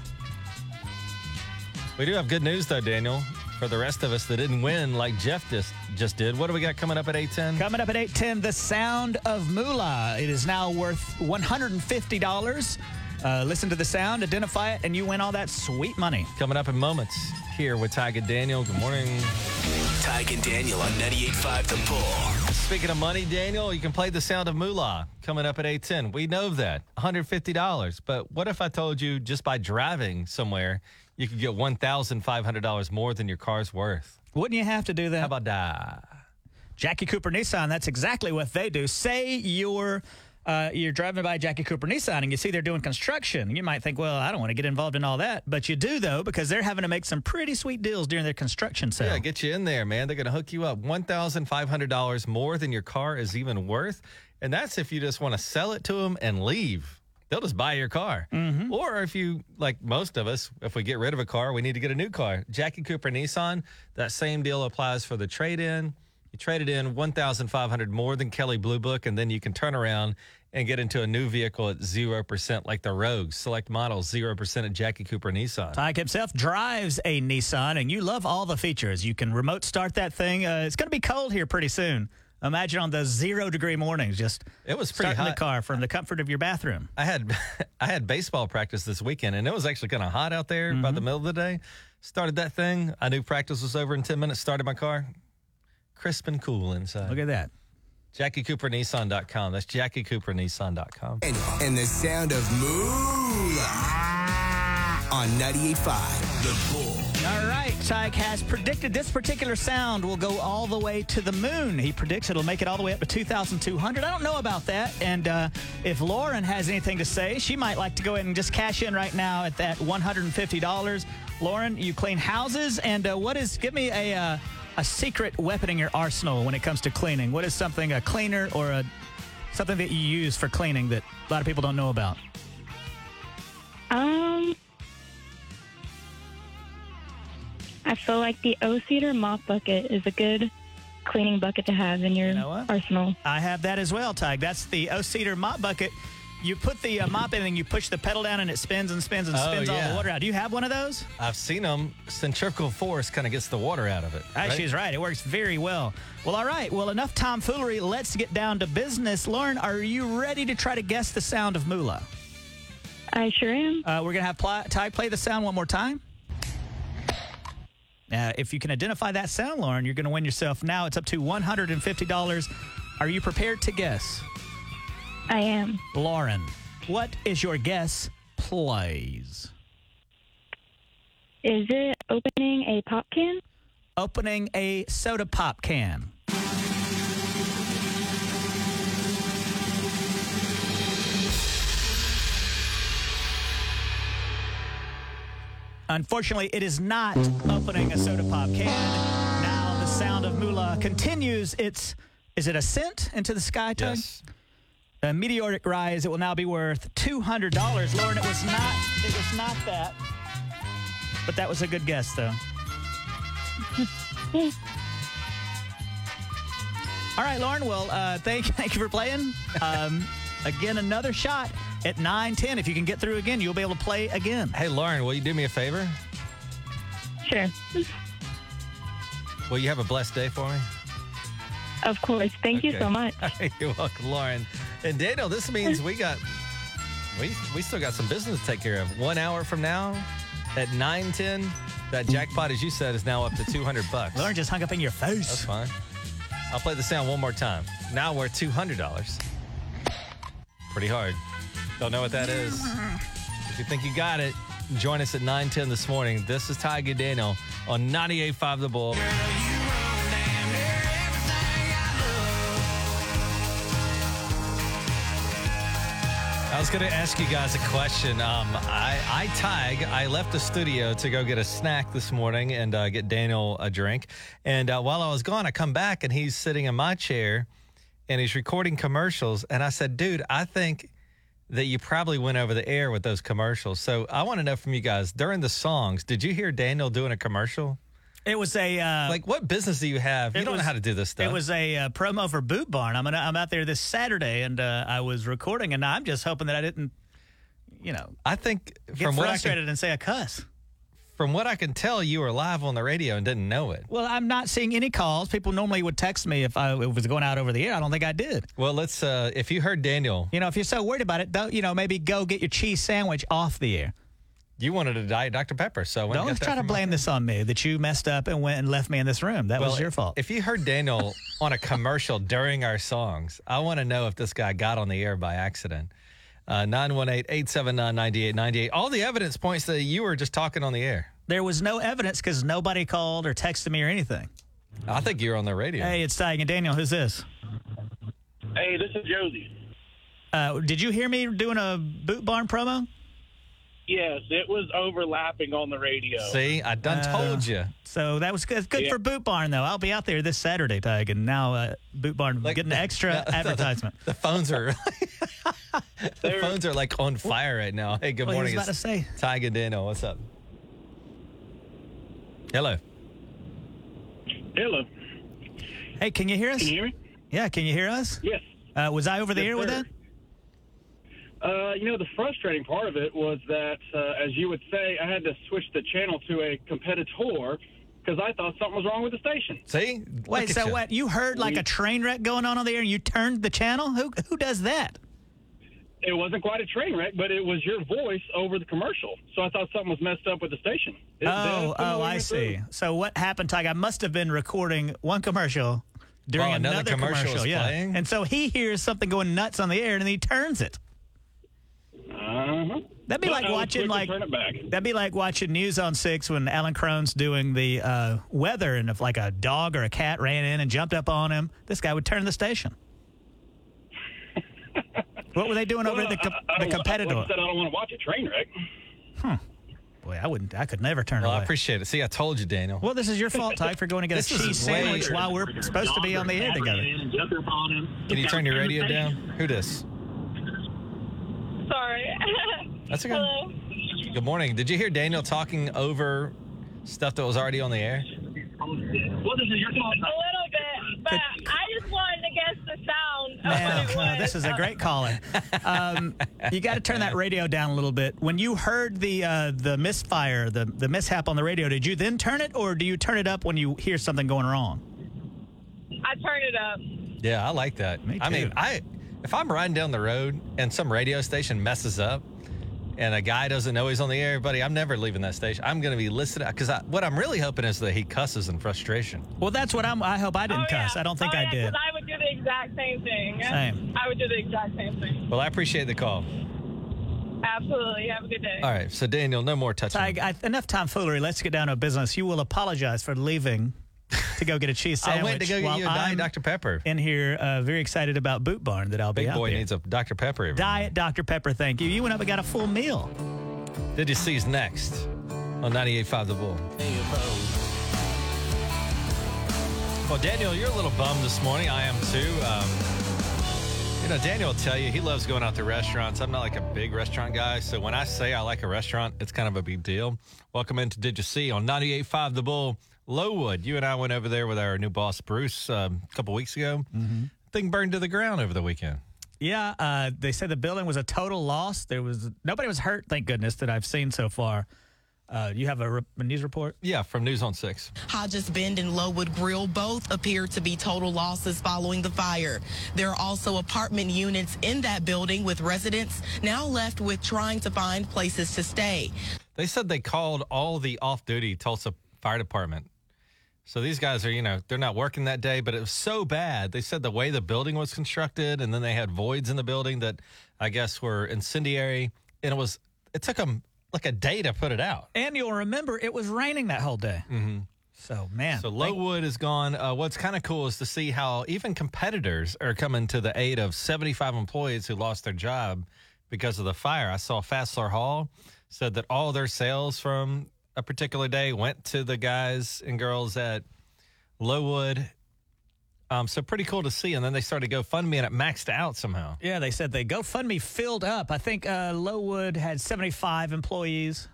we do have good news though, Daniel. For the rest of us that didn't win like Jeff just just did. What do we got coming up at 810? Coming up at 810, The Sound of Moolah. It is now worth $150. Uh, listen to the sound, identify it, and you win all that sweet money. Coming up in moments here with Tige and Daniel. Good morning. Tige and Daniel on 98.5 The Bull. Speaking of money, Daniel, you can play the sound of moolah coming up at 810. We know that. $150. But what if I told you just by driving somewhere, you could get $1,500 more than your car's worth? Wouldn't you have to do that? How about that? Jackie Cooper Nissan, that's exactly what they do. Say you're uh, you're driving by Jackie Cooper Nissan and you see they're doing construction. You might think, well, I don't want to get involved in all that, but you do though because they're having to make some pretty sweet deals during their construction sale. Yeah, get you in there, man. They're going to hook you up. $1,500 more than your car is even worth. And that's if you just want to sell it to them and leave. They'll just buy your car. Mm-hmm. Or if you, like most of us, if we get rid of a car, we need to get a new car. Jackie Cooper Nissan, that same deal applies for the trade in. You trade it in 1500 more than Kelley Blue Book, and then you can turn around and get into a new vehicle at 0%, like the Rogue. Select models, 0% at Jackie Cooper Nissan. Tige himself drives a Nissan, and you love all the features. You can remote start that thing. Uh, it's going to be cold here pretty soon. Imagine on those zero degree mornings, just It was pretty starting hot. the car from the comfort of your bathroom. I had I had baseball practice this weekend, and it was actually kind of hot out there by the mm-hmm. middle of the day. Started that thing. I knew practice was over in ten minutes. Started my car, crisp and cool inside. Look at that. JackieCooperNissan.com. That's JackieCooperNissan.com. And, and the sound of moolah on 98.5 The Bull. All right, Tige has predicted this particular sound will go all the way to the moon. He predicts it'll make it all the way up to 2,200. I don't know about that. And uh, if Lauren has anything to say, she might like to go ahead and just cash in right now at that $150. Lauren, you clean houses, and uh, what is? Give me a uh, a secret weapon in your arsenal when it comes to cleaning. What is something a cleaner or a something that you use for cleaning that a lot of people don't know about? Um, I feel like the O-Cedar mop bucket is a good cleaning bucket to have in your know arsenal. I have that as well, Tige. That's the O Cedar mop bucket. You put the uh, mop in and you push the pedal down and it spins and spins and Oh, spins all the water out. Do you have one of those? I've seen them. Centrifugal force kind of gets the water out of it. Right? She's right. It works very well. Well, all right. Well, enough tomfoolery. Let's get down to business. Lauren, are you ready to try to guess the sound of moolah? I sure am. Uh, we're going to have pl- Tige play the sound one more time. Uh, if you can identify that sound, Lauren, you're going to win yourself. Now it's up to $150. Are you prepared to guess? I am. Lauren, what is your guess, please? Is it opening a pop can? Opening a soda pop can. Unfortunately, it is not opening a soda pop can. Now the sound of Moolah continues its, is it ascent into the sky, Tige? Yes. A meteoric rise. It will now be worth two hundred dollars. Lauren, it was not. It was not that. But that was a good guess, though. All right, Lauren. Well, uh, thank thank you for playing. Um, again, another shot at nine ten. If you can get through again, you'll be able to play again. Hey, Lauren, will you do me a favor? Sure. Will you have a blessed day for me? Of course. Thank you so much. You're welcome, Lauren. And Daniel, this means we got we we still got some business to take care of. One hour from now, at nine ten, that jackpot, as you said, is now up to two hundred bucks. Lauren just hung up in your face. That's fine. I'll play the sound one more time. Now we're two hundred dollars. Pretty hard. Don't know what that is. If you think you got it, join us at 910 this morning. This is Tiger Daniel on 98.5 The Bull. I was going to ask you guys a question. Um, I, I Tige. I left the studio to go get a snack this morning and uh, get Daniel a drink. And uh, while I was gone, I come back and he's sitting in my chair and he's recording commercials. And I said, dude, I think that you probably went over the air with those commercials. So I want to know from you guys during the songs, did you hear Daniel doing a commercial? It was a uh, Like, what business do you have? You don't was- know how to do this stuff. It was a uh, promo for Boot Barn. I'm gonna, I'm out there this Saturday, and uh, I was recording, and I'm just hoping that I didn't, you know, I think get from what I, frustrated can, and say a cuss. From what I can tell, you were live on the radio and didn't know it. Well, I'm not seeing any calls. People normally would text me if I was going out over the air. I don't think I did. Well, let's. Uh, if you heard Daniel, You know, if you're so worried about it, don't you know? Maybe go get your cheese sandwich off the air. you wanted a diet Dr Pepper, so Don't try to blame this on me that you messed up and went and left me in this room. That was your fault. If you heard Daniel on a commercial during our songs, I want to know if this guy got on the air by accident. Uh, 918-879-9898. All the evidence points that you were just talking on the air. there was no evidence because nobody called or texted me or anything. I think you're on the radio. Hey, it's Tige and Daniel. Who's this? Hey, this is Josie. Uh, did you hear me doing a Boot Barn promo? Yes, it was overlapping on the radio. See, I done Uh, told you. So that was good, good Yeah. for Boot Barn, though. I'll be out there this Saturday, Tige, and now uh, Boot Barn Like getting the- extra the- the- advertisement. The phones are. The phones are like on fire right now. Hey, good Well, he morning. was about to say. Tige and Daniel. What's up? Hello. Hello. Hey, can you hear us? Can you hear me? Yeah, can you hear us? Yes. Uh, was I over the Yes, air with that? Uh, you know, the frustrating part of it was that, uh, as you would say, I had to switch the channel to a competitor because I thought something was wrong with the station. See? Wait, Look at so you. what? You heard like a train wreck going on on the air and you turned the channel? Who who does that? It wasn't quite a train wreck, but it was your voice over the commercial. So I thought something was messed up with the station. It- Oh, oh, I see. through. So what happened, Tige? I must have been recording one commercial during While another another commercial was yeah. playing? And so he hears something going nuts on the air and he turns it. Uh-huh. That'd be But like watching like turn it back. that'd be like watching news on six when Alan Crone's doing the uh, weather and if like a dog or a cat ran in and jumped up on him, this guy would turn the station. what were they doing over at the, com- I- I the don't- competitor? Like I said, I don't want to watch a train wreck. Hmm. Boy, I wouldn't. I could never turn Well, I appreciate it. See, I told you, Daniel. well, this is your fault, Tige, for going to get a cheese sandwich while we're supposed to be on the air together. Can you turn your radio down? Who this? Sorry. That's okay. Hello. Good morning. Did you hear Daniel talking over stuff that was already on the air? A little bit, but I just wanted to guess the sound. Of Man, what uh, this is a great caller. Um, you got to turn that radio down a little bit. When you heard the uh, the misfire, the the mishap on the radio, did you then turn it, or do you turn it up when you hear something going wrong? I turn it up. Yeah, I like that. Me too. I mean. I if I'm riding down the road and some radio station messes up and a guy doesn't know he's on the air, buddy, I'm never leaving that station. I'm going to be listening because what I'm really hoping is that he cusses in frustration. Well, that's what I'm. I hope I didn't oh, yeah. cuss. I don't think oh, I yeah, did. 'cause I would do the exact same thing. Same. I would do the exact same thing. Well, I appreciate the call. Absolutely. Have a good day. All right, so Daniel, no more touching. Tige, I, enough tomfoolery. Let's get down to business. You will apologize for leaving to go get a cheese sandwich. I sandwich. went to go get you a Diet I'm Dr Pepper. In here, uh, very excited about Boot Barn that I'll be Big boy there. needs a Dr Pepper. every Diet Dr Pepper. Thank you. You went up and got a full meal. Did you see next on 98.5 The Bull? Well, Daniel, you're a little bummed this morning. I am too. Um, you know, Daniel will tell you he loves going out to restaurants. I'm not like a big restaurant guy, so when I say I like a restaurant, it's kind of a big deal. Welcome into Did You See on 98.5 The Bull, Lowood. You and I went over there with our new boss, Bruce, um, a couple weeks ago. Thing burned to the ground over the weekend. Yeah, uh, they said the building was a total loss. There was nobody was hurt, thank goodness, that I've seen so far. Uh, you have a, re- a news report? Yeah, from News on 6. Hodges Bend and Lowood Grill both appear to be total losses following the fire. There are also apartment units in that building with residents now left with trying to find places to stay. They said they called all the off duty Tulsa Fire Department. So these guys are, you know, they're not working that day, but it was so bad. They said the way the building was constructed and then they had voids in the building that I guess were incendiary. And it was, it took them like a day to put it out. And you'll remember it was raining that whole day. Mm-hmm. So, man. So Lowood is gone. Uh, what's kind of cool is to see how even competitors are coming to the aid of 75 employees who lost their job because of the fire. I saw Fassler Hall said that all their sales from a particular day went to the guys and girls at Lowood. Um, so pretty cool to see. And then they started GoFundMe and it maxed out somehow. yeah, they said the GoFundMe filled up. I think uh, Lowood had 75 employees.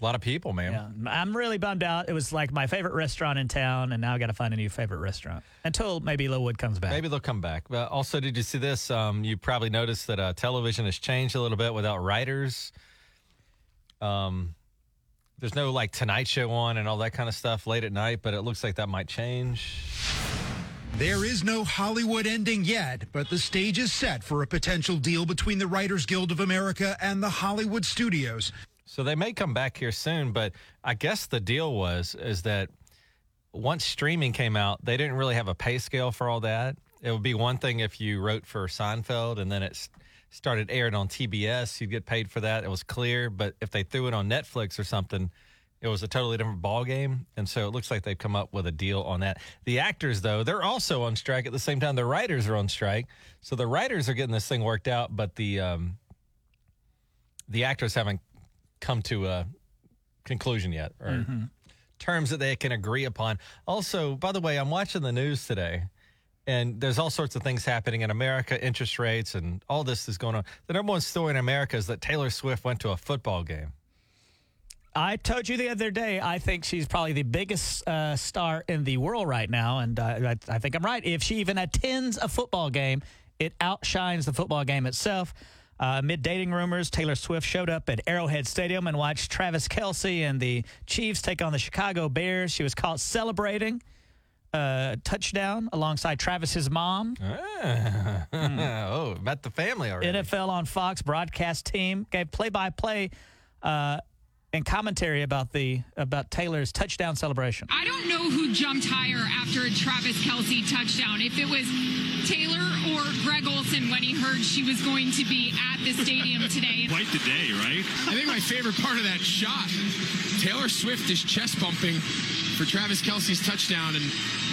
A lot of people, man. Yeah, I'm really bummed out. It was like my favorite restaurant in town, and now I got to find a new favorite restaurant until maybe Lowood comes back. Maybe they'll come back. But also, did you see this? Um, you probably noticed that uh, television has changed a little bit without writers. Um, there's no like Tonight Show on and all that kind of stuff late at night, but it looks like that might change. There is no Hollywood ending yet, but the stage is set for a potential deal between the Writers Guild of America and the Hollywood studios. So they may come back here soon, but I guess the deal was is that once streaming came out, they didn't really have a pay scale for all that. It would be one thing if you wrote for Seinfeld and then it started airing on TBS, you'd get paid for that. It was clear, but if they threw it on Netflix or something, it was a totally different ball game. And so it looks like they've come up with a deal on that. The actors, though, they're also on strike at the same time. The writers are on strike, so the writers are getting this thing worked out, but the um, the actors haven't come to a conclusion yet or terms that they can agree upon. Also, by the way, I'm watching the news today And there's all sorts of things happening in America, interest rates, and all this is going on. The number one story in America is that Taylor Swift went to a football game. I told you the other day, I think she's probably the biggest uh, star in the world right now. And uh, I, I think I'm right. If she even attends a football game, it outshines the football game itself. Uh, Amid dating rumors, Taylor Swift showed up at Arrowhead Stadium and watched Travis Kelce and the Chiefs take on the Chicago Bears. She was caught celebrating a touchdown alongside Travis's mom. Ah. oh, met the family already. NFL on Fox broadcast team gave play-by-play uh, and commentary about the about Taylor's touchdown celebration. I don't know who jumped higher after a Travis Kelce touchdown. If it was Taylor or Greg Olsen when he heard she was going to be at the stadium today. Quite the day, right? I think my favorite part of that shot, Taylor Swift is chest bumping for Travis Kelce's touchdown, and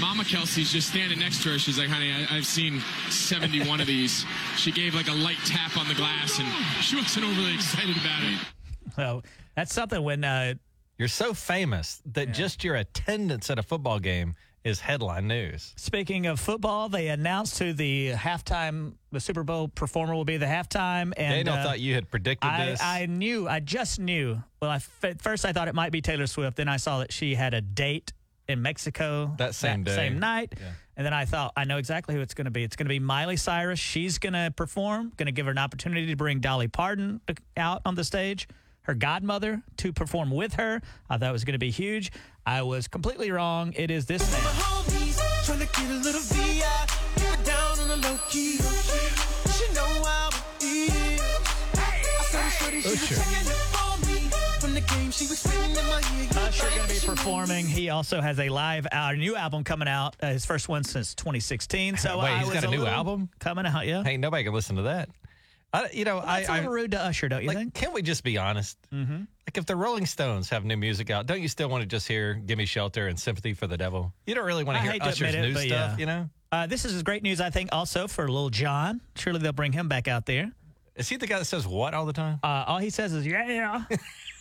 Mama Kelce's just standing next to her. She's like, honey, I, I've seen 71 of these. She gave like a light tap on the glass, and she wasn't overly excited about it. So that's something when uh, You're so famous that just your attendance at a football game is headline news. Speaking of football, they announced who the halftime, the Super Bowl performer will be the halftime. And Daniel uh, thought you had predicted I, this. I knew, I just knew. Well, I, at first I thought it might be Taylor Swift. Then I saw that she had a date in Mexico That same day. same night. And then I thought, I know exactly who it's going to be. It's going to be Miley Cyrus. She's going to perform, going to give her an opportunity to bring Dolly Parton out on the stage, her godmother to perform with her. I thought it was going to be huge. I was completely wrong. It is this man. Trying to get a little VI, keep it down on the low key. She know how it is. I saw the shorty, Usher. checking it for me. From the game, she was spinning in my ear. Usher going to be performing. He also has a live, uh, new album coming out. Uh, his first one since 2016. So Wait, I he's was got a new album coming out. Yeah, Hey, nobody can listen to that. I, you know, I. that's a I, I little rude to Usher, don't you like, think? can't we just be honest? Mm-hmm. Like, if the Rolling Stones have new music out, don't you still want to just hear "Give Me Shelter" and "Sympathy for the Devil"? You don't really want I to hear to Usher's it, new stuff, yeah. you know? Uh, this is great news, I think, also for Lil Jon. Surely they'll bring him back out there. Is he the guy that says what all the time? Uh, all he says is yeah,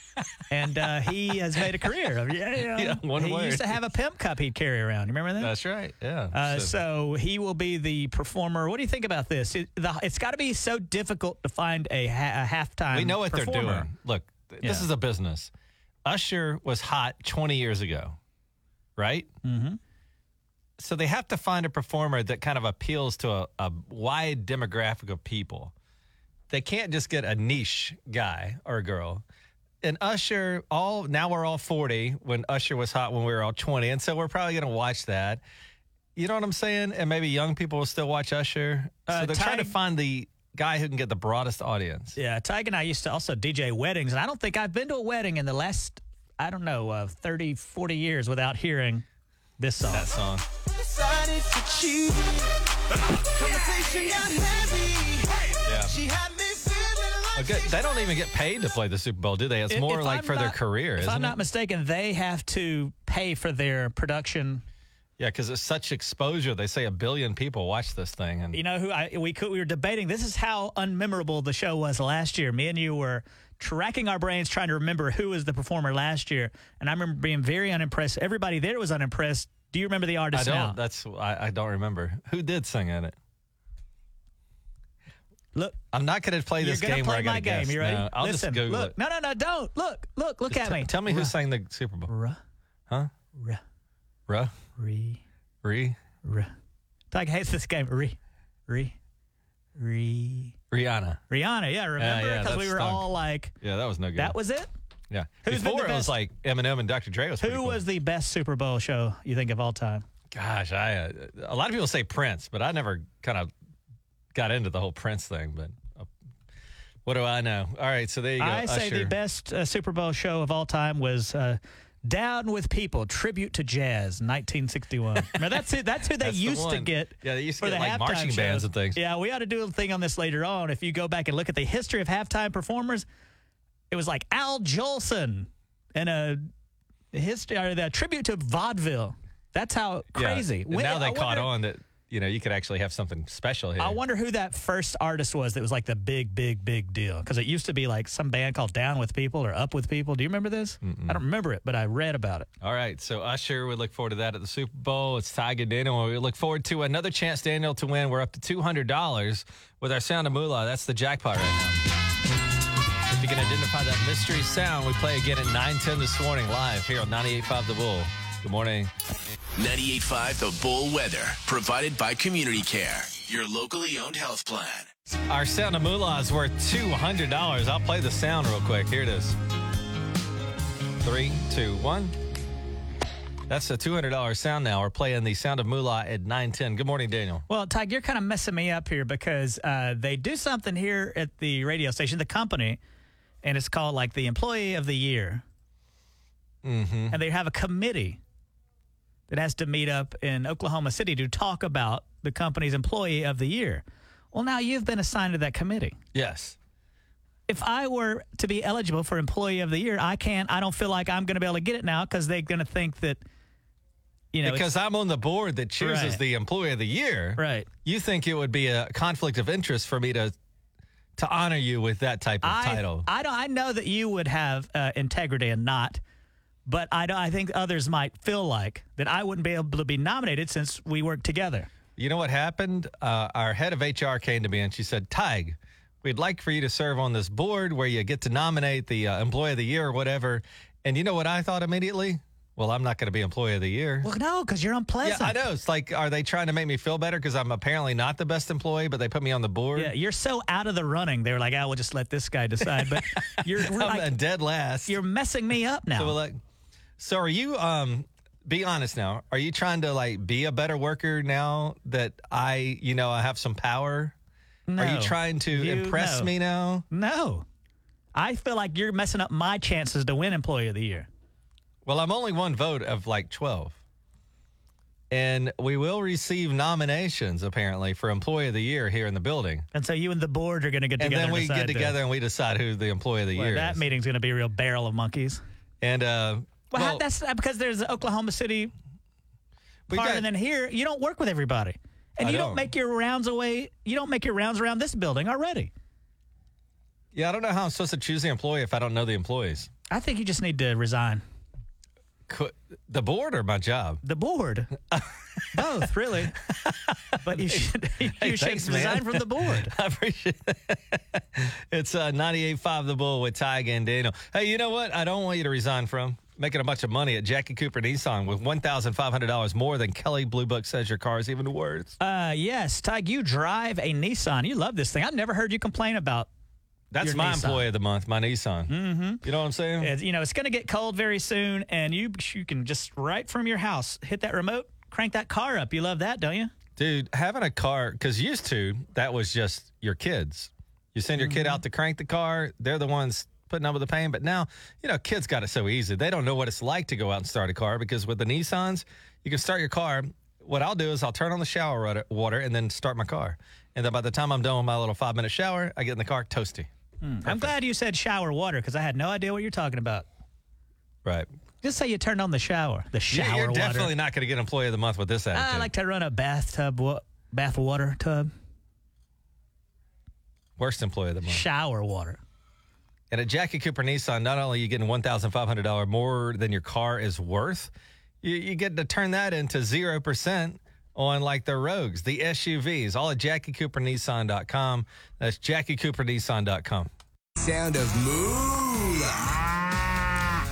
and uh, he has made a career of yeah. Yeah, one he word. used to have a pimp cup he'd carry around. You remember that? That's right. Yeah. Uh, So- so he will be the performer. What do you think about this? It, it's got to be so difficult to find a, ha- a halftime. we know what they're doing. Look, th- this is a business. Usher was hot 20 years ago, right? Mm-hmm. So they have to find a performer that kind of appeals to a, a wide demographic of people. They can't just get a niche guy or girl. And Usher, all now we're all 40 when Usher was hot when we were all 20. And so we're probably going to watch that. You know what I'm saying? And maybe young people will still watch Usher. Uh, so they're trying to find the guy who can get the broadest audience. Yeah, Tige and I used to also DJ weddings, and I don't think I've been to a wedding in the last, I don't know, uh, 30, 40 years without hearing this song. That song. Decided to cheat. Conversation got heavy. Yeah. She had me feeling like Okay, they don't even get paid to play the Super Bowl, do they? It's more if like I'm for their career, If I'm it? not mistaken, they have to pay for their production. yeah, because it's such exposure. They say a billion people watch this thing, and You know who I we could we were debating. This is how unmemorable the show was last year. Me and you were tracking our brains trying to remember who was the performer last year, and I remember being very unimpressed. Everybody there was unimpressed. Do you remember the artist? I don't. now? That's I, I don't remember who did sing in it. Look, I'm not going to play this game play my game. guess. You ready? No, I'll Listen, just Google look. it. No, no, no, don't look, look, look Just at me. Tell me who sang the Super Bowl. Ruh, Huh? ruh, Ruh? re, Re? ruh. Doug hates this game. Re, re, re. Rihanna. Rihanna, yeah, remember? yeah, Because that we were stunk. all like, Yeah, that was no good. that was it. yeah. Who's Before it was like Eminem and Dr. Dre was. Who cool. was the best Super Bowl show you think of all time? Gosh, I uh, a lot of people say Prince, but I never kind of got into the whole Prince thing. But uh, what do I know? All right, so there you go. I say the best uh, Super Bowl show of all time was uh, Down with People, tribute to jazz, 1961. Now that's it. That's who they That's the used to get. Yeah, they used to for get, the like, marching bands and things. Yeah, we ought to do a thing on this later on. If you go back and look at the history of halftime performers, it was like Al Jolson and a history or the tribute to vaudeville. That's how Yeah, crazy. and When- now I they caught wonder- on that you know, you could actually have something special here. I wonder who that first artist was that was like the big, big, big deal. Because it used to be like some band called Down with People or Up with People. Do you remember this? I don't remember it, but I read about it. All right, so Usher, we look forward to that at the Super Bowl. It's Tiger Daniel. We look forward to another chance, Daniel, to win. We're up to two hundred dollars with our sound of moolah. That's the jackpot right now. If you can identify that mystery sound, we play again at nine ten this morning live here on 98.5 The Bull. Good morning. 98.5 The Bull Weather, provided by Community Care, your locally owned health plan. Our sound of moolah is worth two hundred dollars. I'll play the sound real quick. Here it is. Three, two, one. That's a two hundred dollars sound. Now we're playing the sound of moolah at nine ten. Good morning, Daniel. Well, Tige, you're kind of messing me up here because uh, they do something here at the radio station, the company, and it's called like the Employee of the Year. Mm-hmm. And they have a committee that has to meet up in Oklahoma City to talk about the company's Employee of the Year. Well, now you've been assigned to that committee. Yes. If I were to be eligible for Employee of the Year, I can't. I don't feel like I'm going to be able to get it now because they're going to think that, you know, because I'm on the board that chooses Right. the employee of the year. Right. You think it would be a conflict of interest for me to to honor you with that type of I, title? I don't. I know that you would have uh, integrity and not, but I. I think others might feel like that I wouldn't be able to be nominated since we work together. You know what happened? Uh, our head of HR came to me and she said, Tige, we'd like for you to serve on this board where you get to nominate the uh, employee of the year or whatever. And you know what I thought immediately? Well, I'm not going to be employee of the year. Well, no, because you're unpleasant. Yeah, I know. It's like, are they trying to make me feel better because I'm apparently not the best employee, but they put me on the board? Yeah, you're so out of the running. They were like, "I will just let this guy decide." But you're I'm like, a dead last. you're messing me up now. So, we're like, so are you? Um, be honest now. Are you trying to like be a better worker now that I, you know, I have some power? Are you trying to You- impress no. me now? no, I feel like you're messing up my chances to win Employee of the Year. Well, I'm only one vote of like 12. And we will receive nominations apparently for employee of the year here in the building. And so you and the board are going to get together. And then we and get to- together and we decide who the employee of the Well, year that is. meeting's going to be a real barrel of monkeys. and uh Well, how, well, that's because there's Oklahoma City part, got- and then here you don't work with everybody, and I you don't. don't. make your rounds away. You don't make your rounds around this building already. yeah, I don't know how I'm supposed to choose the employee if I don't know the employees. I think you just need to resign. Could, the board or my job? The board, both really, but you should you Hey, should thanks, man. resign from the board. I appreciate that. It's uh, 98.5 The Bull with Tige and Daniel. Hey, you know what? I don't want you to resign from making a bunch of money at Jackie Cooper Nissan with $1,500 more than Kelley Blue Book says your car is even worth. Uh, yes, Tige, you drive a Nissan. You love this thing. I've never heard you complain about. That's my Nissan. employee of the month, my Nissan. Mm-hmm. You know what I'm saying? It's, you know, it's going to get cold very soon, and you you can just right from your house hit that remote, crank that car up. You love that, don't you? Dude, having a car, because used to, that was just your kids. You send your kid Mm-hmm. out to crank the car, they're the ones putting up with the pain. But now, you know, kids got it so easy. They don't know what it's like to go out and start a car because with the Nissans, you can start your car. What I'll do is I'll turn on the shower water- and then start my car. And then by the time I'm done with my little five minute shower, I get in the car toasty. Hmm. I'm glad you said shower water because I had no idea what you're talking about. Right. Just say you turned on the shower, the shower You're water. definitely not going to get employee of the month with this attitude. I like to run a bathtub, wa- bath water tub, Worst employee of the month. shower water. And at Jackie Cooper Nissan, not only are you getting $1,500 more than your car is worth, you, you get to turn that into 0% on like the Rogues, the SUVs, all at JackieCooperNissan.com. That's JackieCooperNissan.com. Sound of Moolah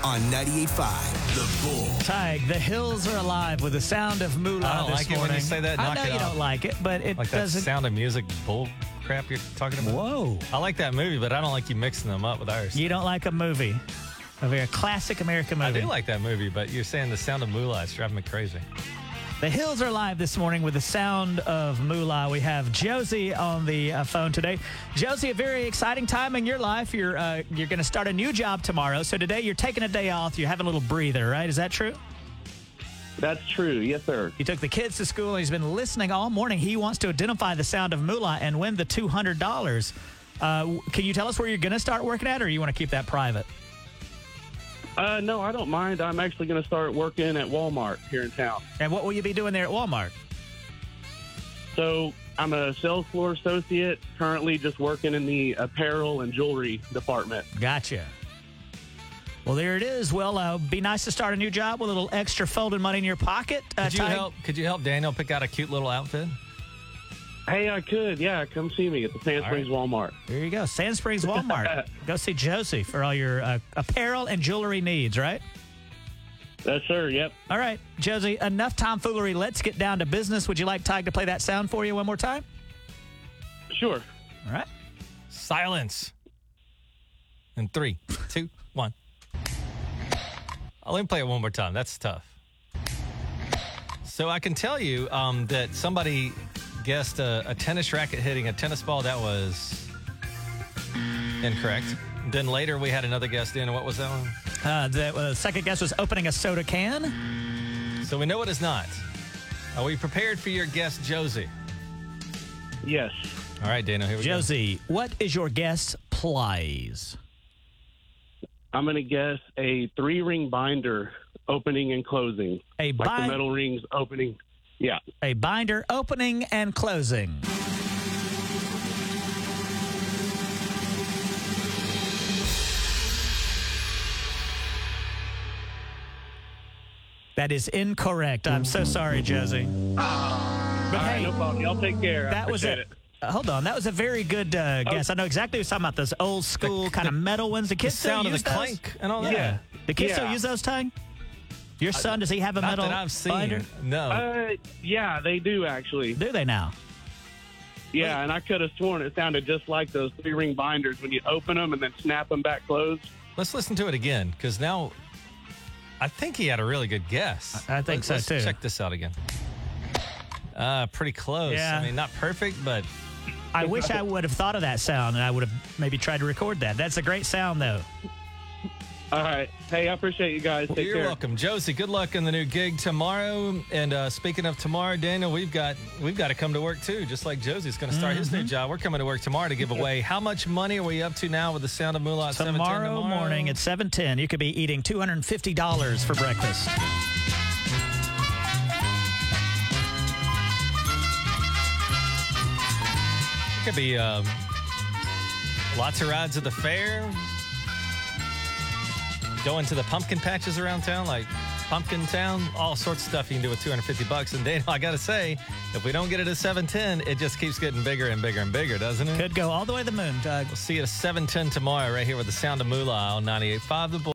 on 98.5 The Bull. Tige, the hills are alive with the sound of moolah I don't this like it when you say that. I Knock know it you off. don't like it, but it Like that doesn't. sound of music bull crap you're talking about. Whoa. I like that movie, but I don't like you mixing them up with ours. You don't like a movie, a very classic American movie. I movie. do like that movie, but you're saying the sound of moolah is driving me crazy. The Hills are live this morning with the sound of moolah. We have Josie on the uh, phone today. Josie, a very exciting time in your life. You're uh, you're going to start a new job tomorrow. So today you're taking a day off. You're having a little breather, right? Is that true? That's true. Yes, sir. He took the kids to school and he's been listening all morning. He wants to identify the sound of moolah and win the two hundred dollars. Uh, can you tell us where you're going to start working at, or you want to keep that private? Uh, no, I don't mind. I'm actually going to start working at Walmart here in town. And what will you be doing there at Walmart? So I'm a sales floor associate, currently just working in the apparel and jewelry department. Gotcha. Well, there it is. Well, uh, be nice to start a new job with a little extra folded money in your pocket. Uh, Could you Tige- help? Could you help Daniel pick out a cute little outfit? Hey, I could. Yeah, come see me at the Sand All Springs Walmart. There you go. Sand Springs Walmart. go see Josie for all your uh, apparel and jewelry needs, right? Yes, sir. Yep. All right, Josie, enough tomfoolery. Let's get down to business. Would you like Tige to play that sound for you one more time? Sure. All right. Silence. In three, two, one. Oh, let me play it one more time. That's tough. So I can tell you um, that somebody guessed a, a tennis racket hitting a tennis ball. That was incorrect. Then later we had another guest in. What was that one? Uh, the uh, second guess was opening a soda can. So we know it is not. Are we prepared for your guest, Josie? Yes. All right, Dana, here we Josie, what is your guess, please? I'm going to guess a three ring binder opening and closing. A like bind- the metal rings opening. Yeah. A binder opening and closing. That is incorrect. I'm so sorry, Josie. But All right, hey, no problem. Y'all take care. I that was appreciate it. Uh, hold on, that was a very good uh, guess. I know exactly what you're talking about. Those old school kind of metal ones. The kids still sound of use the those? clank and all that. Yeah. The kids still Yeah. use those, Tang? Your son, does he have a Not metal that I've seen. binder? No. Uh, yeah, they do actually. Do they now? Yeah, and I could have sworn it sounded just like those three ring binders when you open them and then snap them back closed. Let's listen to it again because now I think he had a really good guess. I- I think so, let's too. Check this out again. Uh, pretty close. Yeah. I mean, not perfect, but I wish I would have thought of that sound and I would have maybe tried to record that. That's a great sound, though. All right. Hey, I appreciate you guys. Take you're care. welcome, Josie. Good luck in the new gig tomorrow. And uh, speaking of tomorrow, Daniel, we've got we've got to come to work too. Just like Josie's going to start his new Mm-hmm. job. We're coming to work tomorrow to give away. How much money are we up to now with the Sound of Moolah? at 7:10 Tomorrow, morning at 7:10, you could be eating $250 for breakfast. It could be um, lots of rides at the fair. Going to the pumpkin patches around town, like Pumpkin Town, all sorts of stuff you can do with 250 bucks. And Daniel, I got to say, if we don't get it at 710, it just keeps getting bigger and bigger and bigger, doesn't it? Could go all the way to the moon, Doug. We'll see you at 710 tomorrow, right here with the Sound of Moolah on 98.5 The Bull.